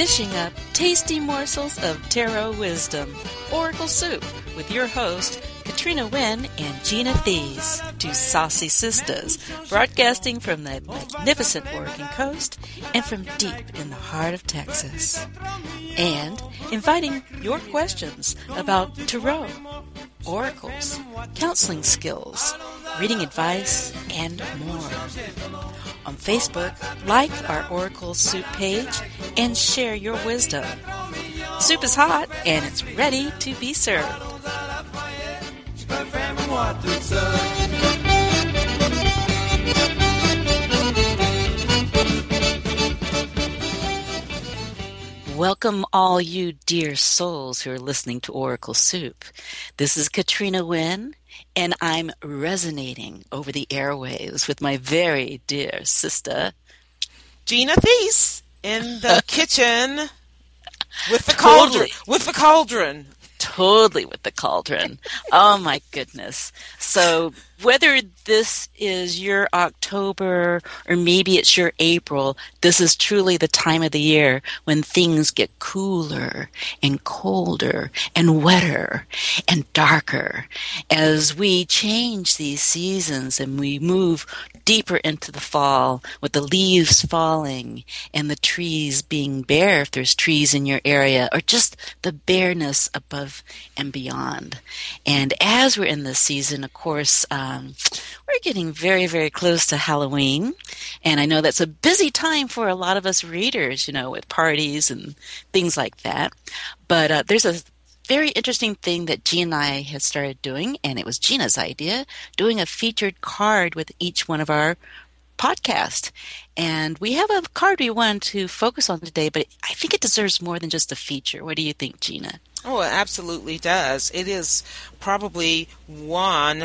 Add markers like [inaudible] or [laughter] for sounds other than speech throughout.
dishing up tasty morsels of tarot wisdom. Oracle Soup with your host, Katrina Wynne and Gina Thies, two saucy sisters, broadcasting from the magnificent Oregon coast and from deep in the heart of Texas. And inviting your questions about tarot, oracles, counseling skills, reading advice, and more. On Facebook, like our Oracle Soup page and share your wisdom. Soup is hot and it's ready to be served. Welcome, all you dear souls who are listening to Oracle Soup. This is Katrina Wynne, and I'm resonating over the airwaves with my very dear sister, Gina Thies, in the [laughs] kitchen with the cauldron. With the cauldron totally with the cauldron. oh my goodness. So whether this is your October or maybe it's your April, this is truly the time of the year when things get cooler and colder and wetter and darker as we change these seasons and we move deeper into the fall with the leaves falling and the trees being bare if there's trees in your area or just the bareness above and beyond. And as we're in this season, of course, um, we're getting very, very close to Halloween. And I know that's a busy time for a lot of us readers, you know, with parties and things like that. But uh, there's a very interesting thing that Gina and I had started doing, and it was Gina's idea, doing a featured card with each one of our podcast. And we have a card we want to focus on today, but I think it deserves more than just a feature. What do you think, Gina? Oh, it absolutely does. It is probably one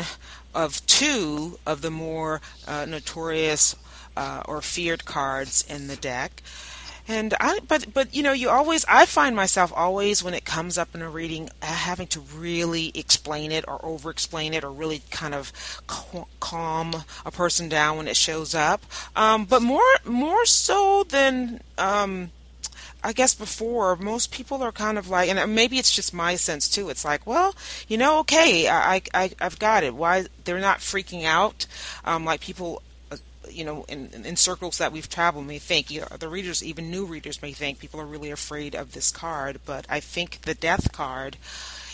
of two of the more uh, notorious uh, or feared cards in the deck. And I, but but you know, you always I find myself always when it comes up in a reading uh, having to really explain it or over explain it or really kind of calm a person down when it shows up. Um, but more more so than um, I guess before most people are kind of like, and maybe it's just my sense too. It's like, well, you know, okay, I, I, I've got it. Why they're not freaking out? Um, like people, uh, you know, in, in circles that we've traveled may think, you know, the readers, even new readers may think people are really afraid of this card. But I think the death card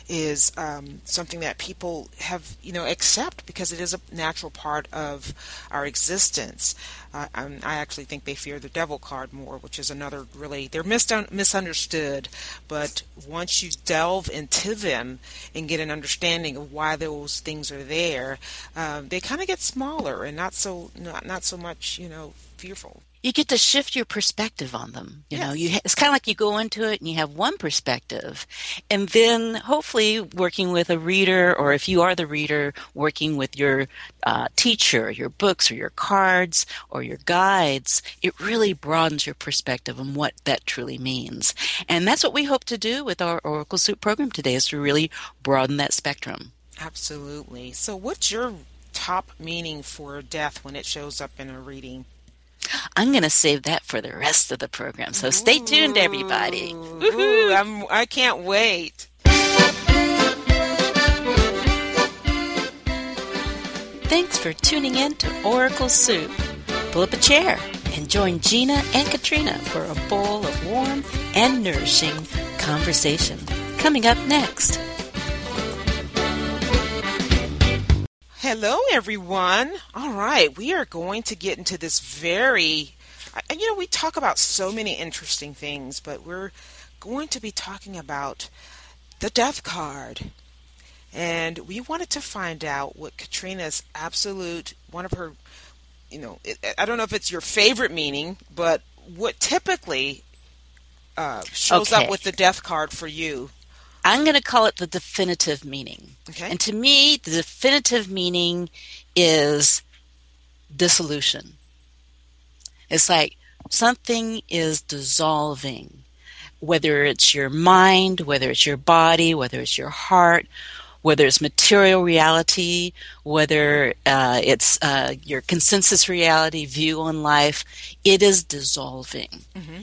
is um, something that people have, you know, accept because it is a natural part of our existence. Uh, I actually think they fear the devil card more, which is another really they're mis- misunderstood. But once you delve into them and get an understanding of why those things are there, uh, they kind of get smaller and not so not not so much, you know, fearful you get to shift your perspective on them. You yes. know, you it's kind of like you go into it and you have one perspective, and then hopefully working with a reader, or if you are the reader, working with your uh, teacher, your books, or your cards, or your guides, it really broadens your perspective on what that truly means. And that's what we hope to do with our Oracle Soup program today, is to really broaden that spectrum. Absolutely. So, what's your top meaning for death when it shows up in a reading? I'm going to save that for the rest of the program. So stay tuned, everybody. Ooh, I'm, I can't wait. Thanks for tuning in to Oracle Soup. Pull up a chair and join Gina and Katrina for a bowl of warm and nourishing conversation. Coming up next. Hello, everyone. All right, we are going to get into this very, you know, we talk about so many interesting things, but we're going to be talking about the death card. And we wanted to find out what Katrina's absolute, one of her, you know, I don't know if it's your favorite meaning, but what typically uh, shows okay. up with the death card for you. I'm going to call it the definitive meaning. Okay. And to me, the definitive meaning is dissolution. It's like something is dissolving, whether it's your mind, whether it's your body, whether it's your heart, whether it's material reality, whether uh, it's uh, your consensus reality view on life, it is dissolving. Mm-hmm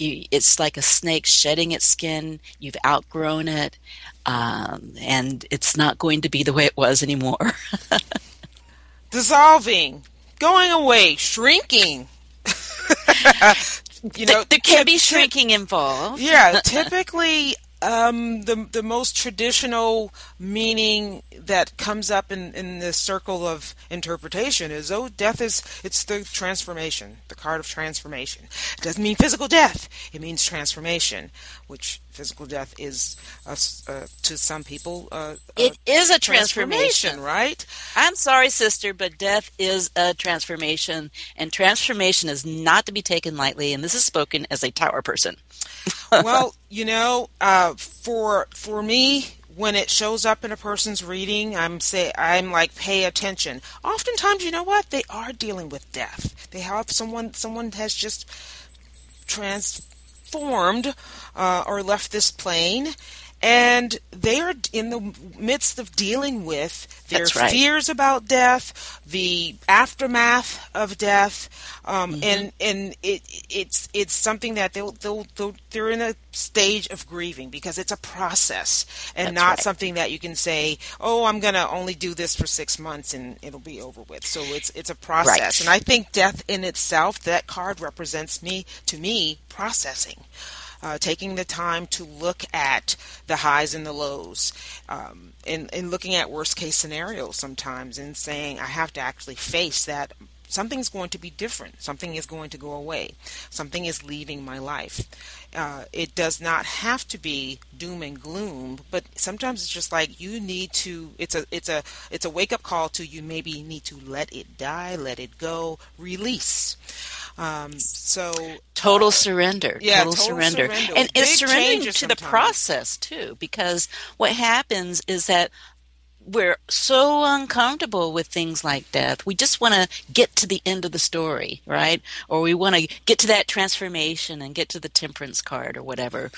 You, it's like a snake shedding its skin. You've outgrown it, um, and it's not going to be the way it was anymore. [laughs] Dissolving, going away, shrinking. [laughs] you know, there can be shrinking involved. Yeah, [laughs] typically um, the the most traditional meaning that comes up in, in the circle of interpretation is oh death is it's the transformation the card of transformation. It doesn't mean physical death. It means transformation which physical death is uh, uh, to some people uh, it is a transformation. transformation. right? I'm sorry sister but death is a transformation and transformation is not to be taken lightly and this is spoken as a tower person [laughs] well, you know, uh, for for me, when it shows up in a person's reading, I'm say I'm like pay attention. Oftentimes, you know what? They are dealing with death. They have someone someone has just transformed uh, or left this plane, and they are in the midst of dealing with their right. fears about death, the aftermath of death, um, mm-hmm. and and it it's it's something that they'll, they'll, they'll they're in a stage of grieving because it's a process and That's not right. something that you can say, oh, I'm gonna only do this for six months and it'll be over with. So it's it's a process, right. and I think death in itself, that card represents me to me processing uh, taking the time to look at the highs and the lows, um, and, and looking at worst case scenarios sometimes, and saying, I have to actually face that something's going to be different. Something is going to go away. Something is leaving my life. Uh, it does not have to be doom and gloom, but sometimes it's just like you need to. It's a it's a it's a wake up call to you. Maybe need to let it die, let it go, release. Um, so total uh, surrender, yeah, total, total surrender, surrender. and Big it's surrendering to sometimes. the process too. Because what happens is that we're so uncomfortable with things like death. We just want to get to the end of the story, right? Or we want to get to that transformation and get to the temperance card or whatever.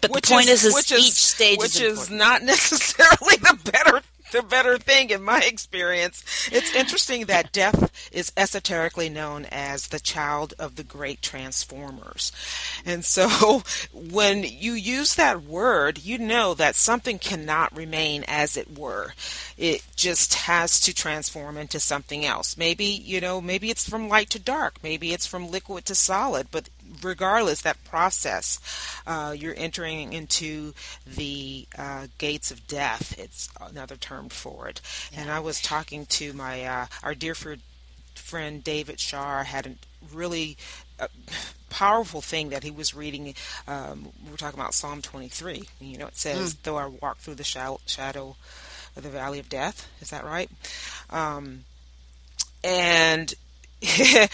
But which the point is, is, which each stage which is, is not [laughs] necessarily the better the better thing in my experience. It's interesting that death is esoterically known as the child of the great transformers. And so when you use that word, you know that something cannot remain as it were. It just has to transform into something else. Maybe, you know, maybe it's from light to dark, maybe it's from liquid to solid, but regardless, that process, uh, you're entering into the uh, gates of death. It's another term for it. Yeah. And I was talking to my uh, our dear friend David Shar had a really uh, powerful thing that he was reading. Um, we are talking about Psalm 23. You know, it says, mm. "Though I walk through the shadow of the valley of death," is that right? Um, and [laughs]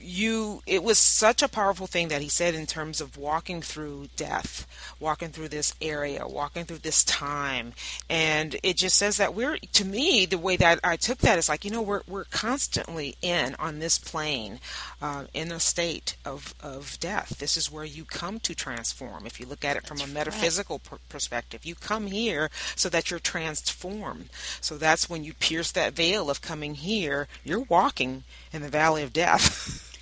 you it was such a powerful thing that he said in terms of walking through death walking through this area walking through this time. And it just says that we're to me the way that i took that is like you know we're, we're constantly in on this plane uh, in a state of, of death. This is where you come to transform. If you look at it from that's a metaphysical right. perspective you come here so that you're transformed. So that's when you pierce that veil of coming here you're walking in the valley of death [laughs]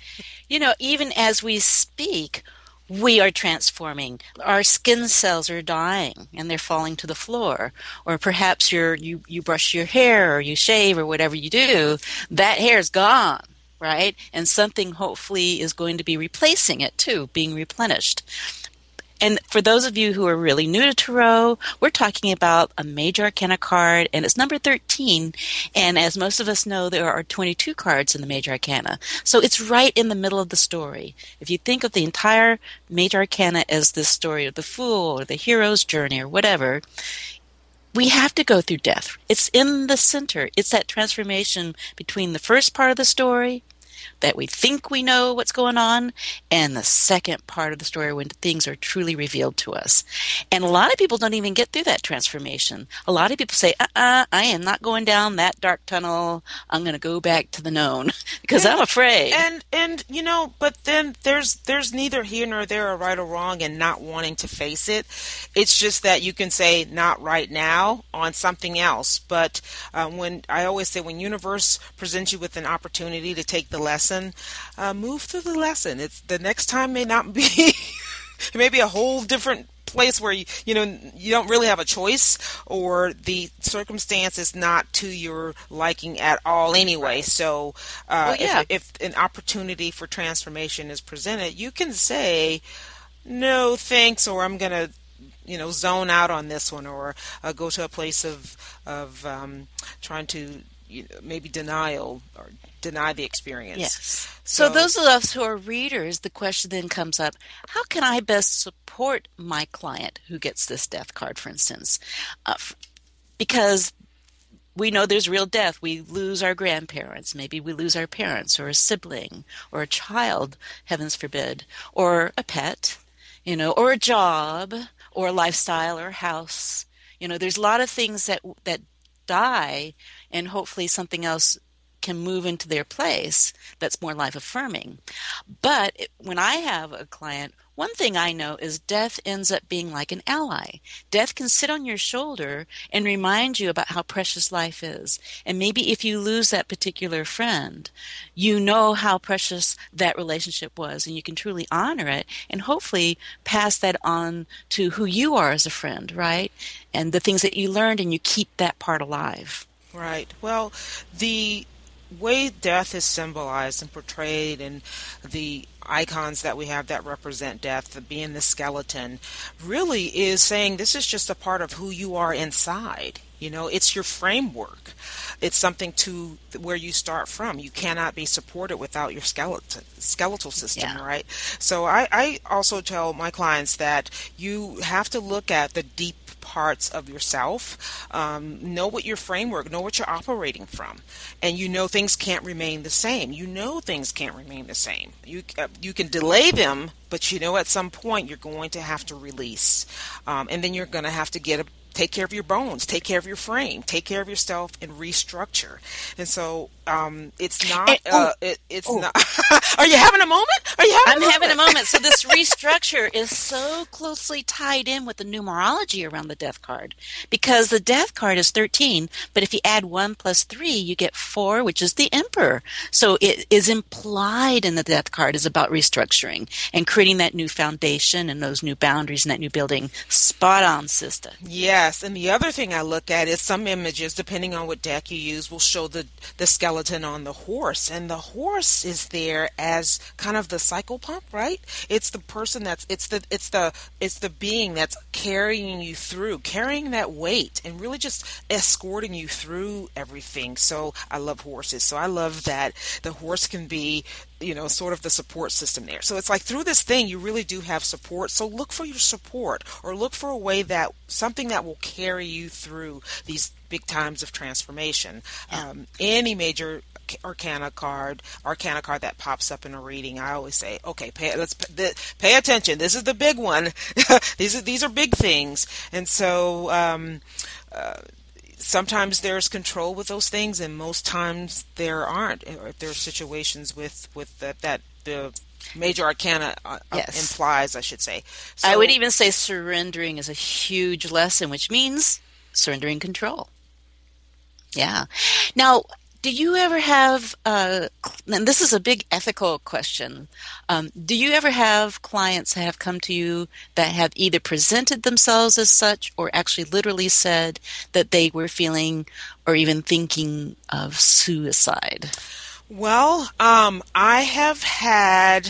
You know, even as we speak, we are transforming. Our skin cells are dying and they're falling to the floor. Or perhaps you you, you brush your hair or you shave or whatever you do, that hair's gone, right? And something hopefully is going to be replacing it too, being replenished. And for those of you who are really new to Tarot, we're talking about a major arcana card, and it's number 13. And as most of us know, there are 22 cards in the major arcana. So it's right in the middle of the story. If you think of the entire major arcana as the story of the fool or the hero's journey or whatever, we have to go through death. It's in the center. It's that transformation between the first part of the story that we think we know what's going on, and the second part of the story when things are truly revealed to us. And a lot of people don't even get through that transformation. A lot of people say, uh uh-uh, uh I am not going down that dark tunnel. I'm going to go back to the known [laughs] because I'm afraid. And, and, you know, but then there's, there's neither here nor there a right or wrong and not wanting to face it. It's just that you can say not right now on something else. But uh, when I always say when universe presents you with an opportunity to take the lesson lesson, uh, move through the lesson. It's the next time may not be [laughs] it may be a whole different place where you you know you don't really have a choice or the circumstance is not to your liking at all anyway so uh, well, yeah. if, if an opportunity for transformation is presented you can say no thanks or i'm going to you know zone out on this one or uh, go to a place of of um, trying to you know, maybe denial or deny the experience. Yes. So, so, those of us who are readers, the question then comes up: How can I best support my client who gets this death card, for instance? Uh, because we know there's real death. We lose our grandparents. Maybe we lose our parents or a sibling or a child, heavens forbid, or a pet, you know, or a job or a lifestyle or a house. You know, there's a lot of things that that die and hopefully something else can move into their place that's more life affirming. But when I have a client, one thing I know is death ends up being like an ally. Death can sit on your shoulder and remind you about how precious life is. And maybe if you lose that particular friend, you know how precious that relationship was and you can truly honor it and hopefully pass that on to who you are as a friend, right? And the things that you learned and you keep that part alive. Right. Well, the way death is symbolized and portrayed in the icons that we have that represent death, being the skeleton, really is saying this is just a part of who you are inside. You know, it's your framework. It's something to where you start from. You cannot be supported without your skeleton, skeletal system, yeah. right? So I, I also tell my clients that you have to look at the deep parts of yourself. Um, know what your framework, know what you're operating from, and you know things can't remain the same. You know things can't remain the same. You uh, you can delay them, but you know at some point you're going to have to release, um, and then you're going to have to get a take care of your bones, take care of your frame, take care of yourself, and restructure. And so um, it's not. And, oh, uh, it, it's oh. not. [laughs] are you having a moment? Are you having? I'm a having a moment. So this [laughs] restructure is so closely tied in with the numerology around the death card because the death card is 13, but if you add one plus three, you get four, which is the emperor. So it is implied in the death card is about restructuring and creating that new foundation and those new boundaries and that new building. Spot on, sister. Yeah Yes, and the other thing I look at is some images, depending on what deck you use, will show the the skeleton on the horse, and the horse is there as kind of the psychopomp, right? It's the person that's it's the it's the it's the being that's carrying you through, carrying that weight, and really just escorting you through everything. So I love horses. So I love that the horse can be you know, sort of the support system there. So it's like through this thing, you really do have support. So look for your support or look for a way that something that will carry you through these big times of transformation. Yeah. Um, any major arcana card, arcana card that pops up in a reading, I always say, okay, pay, let's pay attention. This is the big one. [laughs] these are, these are big things. And so, um, uh, sometimes there's control with those things, and most times there aren't. Or there are situations with with that, that the major arcana uh, uh, yes. implies, I should say. So, I would even say surrendering is a huge lesson, which means surrendering control. Yeah. Now, do you ever have uh, and this is a big ethical question um, do you ever have clients that have come to you that have either presented themselves as such or actually literally said that they were feeling or even thinking of suicide? Well um, i have had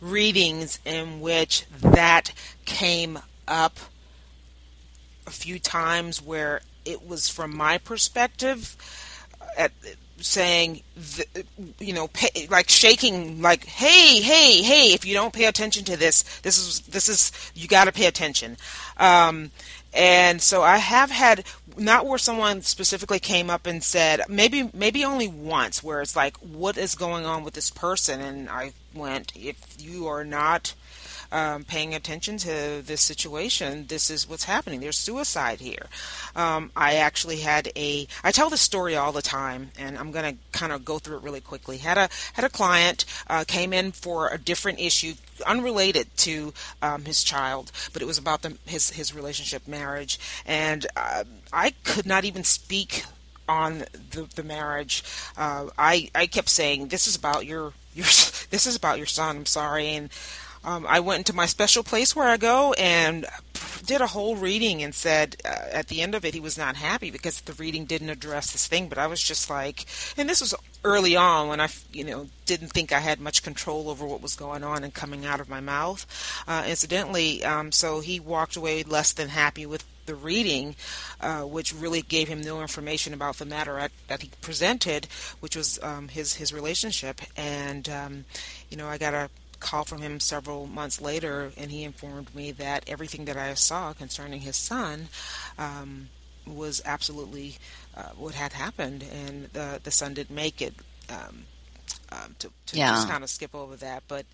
readings in which that came up a few times where it was from my perspective at saying, you know, pay, like shaking, like, hey, hey, hey, if you don't pay attention to this, this is this is you got to pay attention. Um, and so I have had not where someone specifically came up and said maybe maybe only once where it's like what is going on with this person and I went if you are not um, paying attention to this situation, this is what's happening. There's suicide here. Um, I actually had a. I tell this story all the time, and I'm going to kind of go through it really quickly. Had a had a client uh, came in for a different issue, unrelated to um, his child, but it was about the, his his relationship, marriage, and uh, I could not even speak on the, the marriage. Uh, I I kept saying this is about your your [laughs] this is about your son. I'm sorry, and um, I went into my special place where I go and did a whole reading and said uh, at the end of it he was not happy because the reading didn't address this thing. But I was just like, and this was early on when I, you know, didn't think I had much control over what was going on and coming out of my mouth. Uh, incidentally, um, so he walked away less than happy with the reading, uh, which really gave him no information about the matter at, that he presented, which was um, his his relationship. And um, you know, I got a call from him several months later, and he informed me that everything that I saw concerning his son um, was absolutely uh, what had happened, and the the son didn't make it. Um, um, to, to yeah. just kind of skip over that, but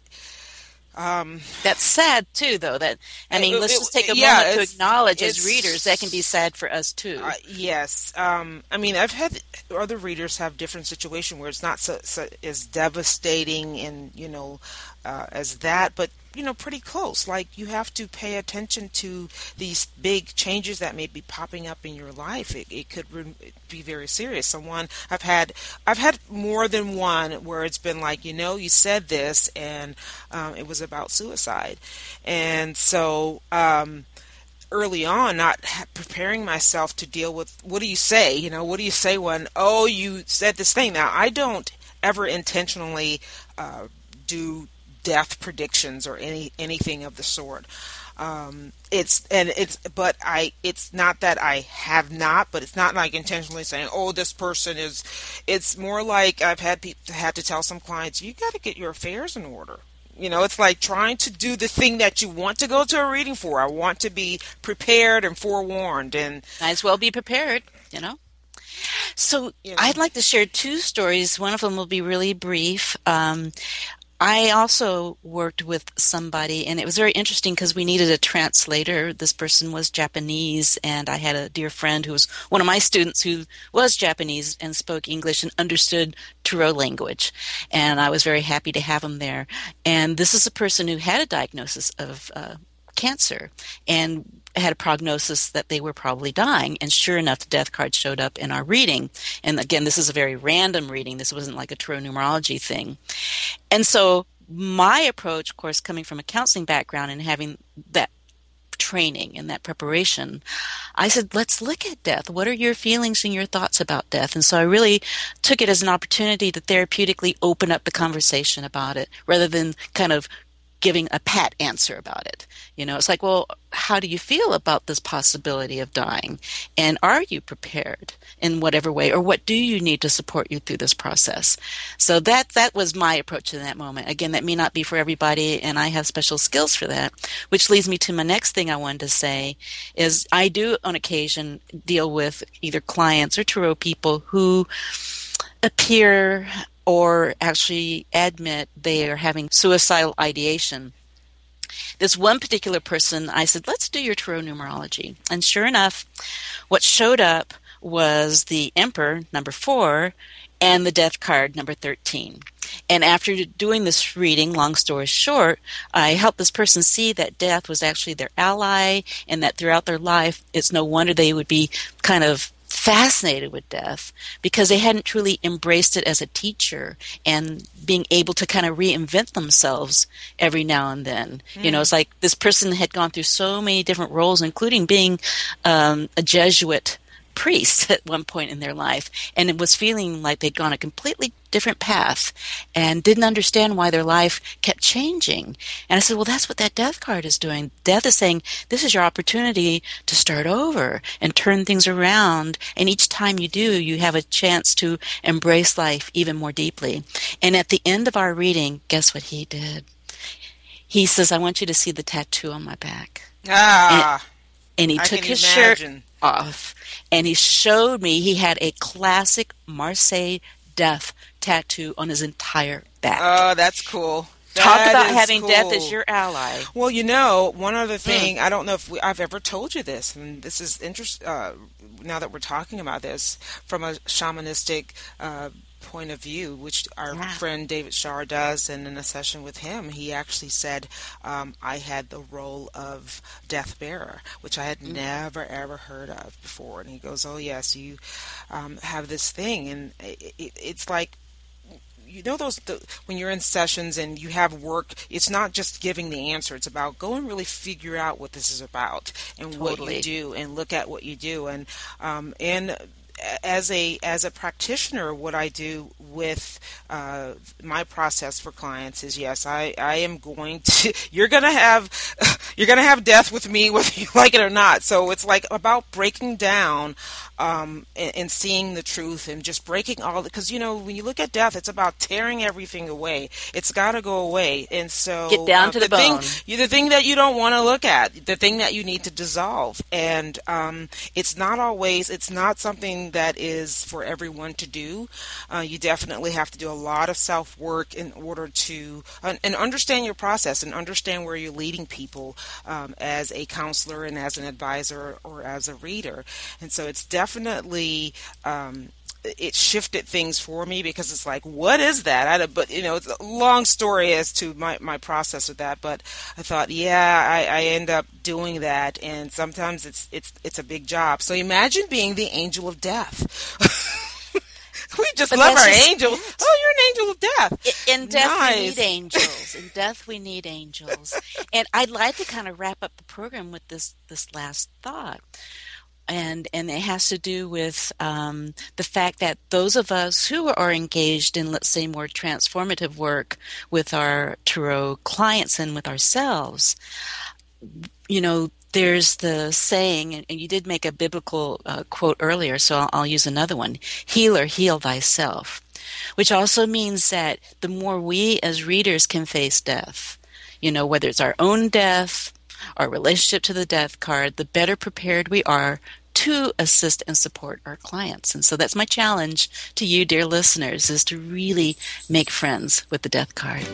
um, That's sad too, though. That I mean, it, let's it, just take a yeah, moment to acknowledge as readers that can be sad for us too. Uh, yes, um, I mean, I've had other readers have different situation where it's not so, so as devastating and you know uh, as that, but you know pretty close. Like you have to pay attention to these big changes that may be popping up in your life. It, it could re- be very serious. Someone I've had I've had more than one where it's been like you know you said this and um, it was about suicide, and so. Um, early on not preparing myself to deal with what do you say you know what do you say when oh you said this thing now i don't ever intentionally uh, do death predictions or any anything of the sort. Um, it's and it's but I it's not that I have not, but it's not like intentionally saying, oh, this person is. It's more like I've had people had to tell some clients, you got to get your affairs in order. You know, it's like trying to do the thing that you want to go to a reading for. I want to be prepared and forewarned, and might as well be prepared. You know. So I'd like to share two stories. One of them will be really brief. Um, I also worked with somebody, and it was very interesting because we needed a translator. This person was Japanese, and I had a dear friend who was one of my students who was Japanese and spoke English and understood tarot language. And I was very happy to have him there. And this is a person who had a diagnosis of uh, cancer and had a prognosis that they were probably dying. And sure enough, the death card showed up in our reading. And again, this is a very random reading. This wasn't like a tarot numerology thing. And so my approach, of course, coming from a counseling background and having that training and that preparation, I said, let's look at death. What are your feelings and your thoughts about death? And so I really took it as an opportunity to therapeutically open up the conversation about it rather than kind of giving a pat answer about it. You know, it's like, well, how do you feel about this possibility of dying? And are you prepared in whatever way, or what do you need to support you through this process? So that that was my approach in that moment. Again, that may not be for everybody, and I have special skills for that. Which leads me to my next thing I wanted to say is I do on occasion deal with either clients or tarot people who appear or actually admit they are having suicidal ideation. This one particular person, I said, let's do your tarot numerology. And sure enough, what showed up was the Emperor, number four, and the Death card, number 13. And after doing this reading, long story short, I helped this person see that death was actually their ally and that throughout their life, it's no wonder they would be kind of fascinated with death because they hadn't truly embraced it as a teacher and being able to kind of reinvent themselves every now and then. Mm. You know, it's like this person had gone through so many different roles, including being um, a Jesuit priest [laughs] at one point in their life and it was feeling like they'd gone a completely different path and didn't understand why their life kept changing. And I said, well, that's what that death card is doing. Death is saying, this is your opportunity to start over and turn things around. And each time you do, you have a chance to embrace life even more deeply. And at the end of our reading, guess what he did? He says, I want you to see the tattoo on my back. Ah. And, and he I took his imagine. shirt off and he showed me he had a classic Marseille death tattoo on his entire back. Oh, that's cool. Talk that about having cool. death as your ally. Well, you know, one other thing, mm. I don't know if we, I've ever told you this, and this is interesting uh, now that we're talking about this from a shamanistic uh, point of view, which our yeah. friend David Shar does, and in a session with him, he actually said, um, I had the role of death bearer, which I had mm-hmm. never ever heard of before. And he goes, Oh, yes, you um, have this thing. And it, it, it's like, you know those the, when you're in sessions and you have work it's not just giving the answer it's about go and really figure out what this is about and totally. what you do and look at what you do and um, and as a as a practitioner, what I do with uh, my process for clients is yes, I, I am going to [laughs] you're gonna have [laughs] you're gonna have death with me [laughs] whether you like it or not. So it's like about breaking down um, and, and, seeing the truth and just breaking all because you know when you look at death, it's about tearing everything away. It's got to go away, and so get down uh, to the, the bone. Thing, the thing that you don't want to look at, the thing that you need to dissolve, and um, it's not always. It's not something that is for everyone to do. Uh, you definitely have to do a lot of self work in order to uh, and understand your process and understand where you're leading people um, as a counselor and as an advisor or as a reader. And so it's definitely definitely um, it shifted things for me because it's like, what is that? I, but you know, it's a long story as to my, my process with that. But I thought, yeah, I, I end up doing that, and sometimes it's it's it's a big job. So imagine being the angel of death. [laughs] we just but love our angels. Oh, you're an angel of death. In death, nice. we need angels. In [laughs] death, we need angels. and I'd like to kind of wrap up the program with this this last thought and and it has to do with um, the fact that those of us who are engaged in, let's say, more transformative work with our tarot clients and with ourselves, you know, there's the saying, and you did make a biblical uh, quote earlier, so I'll, I'll use another one: "Healer, heal thyself," which also means that the more we as readers can face death, you know, whether it's our own death our relationship to the death card, the better prepared we are to assist and support our clients. And so that's my challenge to you, dear listeners, is to really make friends with the death card.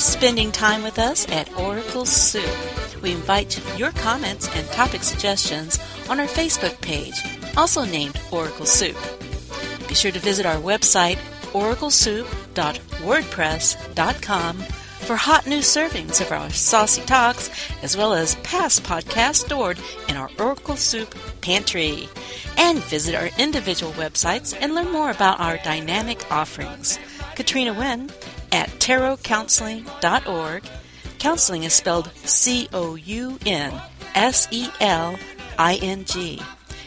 Spending time with us at Oracle Soup. We invite your comments and topic suggestions on our Facebook page, also named Oracle Soup. Be sure to visit our website, oraclesoup.wordpress.com, for hot new servings of our saucy talks, as well as past podcasts stored in our Oracle Soup pantry. And visit our individual websites and learn more about our dynamic offerings. Katrina Wynne at tarotcounseling.org Counseling is spelled C O U N S E L I N G.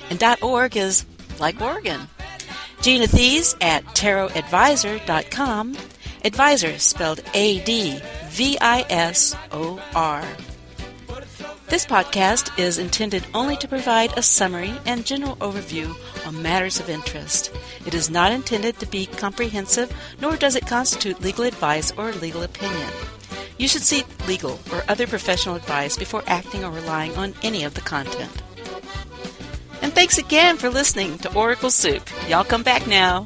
And .org is like Oregon. Gina Thies at tarotadvisor.com. Advisor spelled A D V I S O R. This podcast is intended only to provide a summary and general overview on matters of interest. It is not intended to be comprehensive, nor does it constitute legal advice or legal opinion. You should seek legal or other professional advice before acting or relying on any of the content. And thanks again for listening to Oracle Soup. Y'all come back now.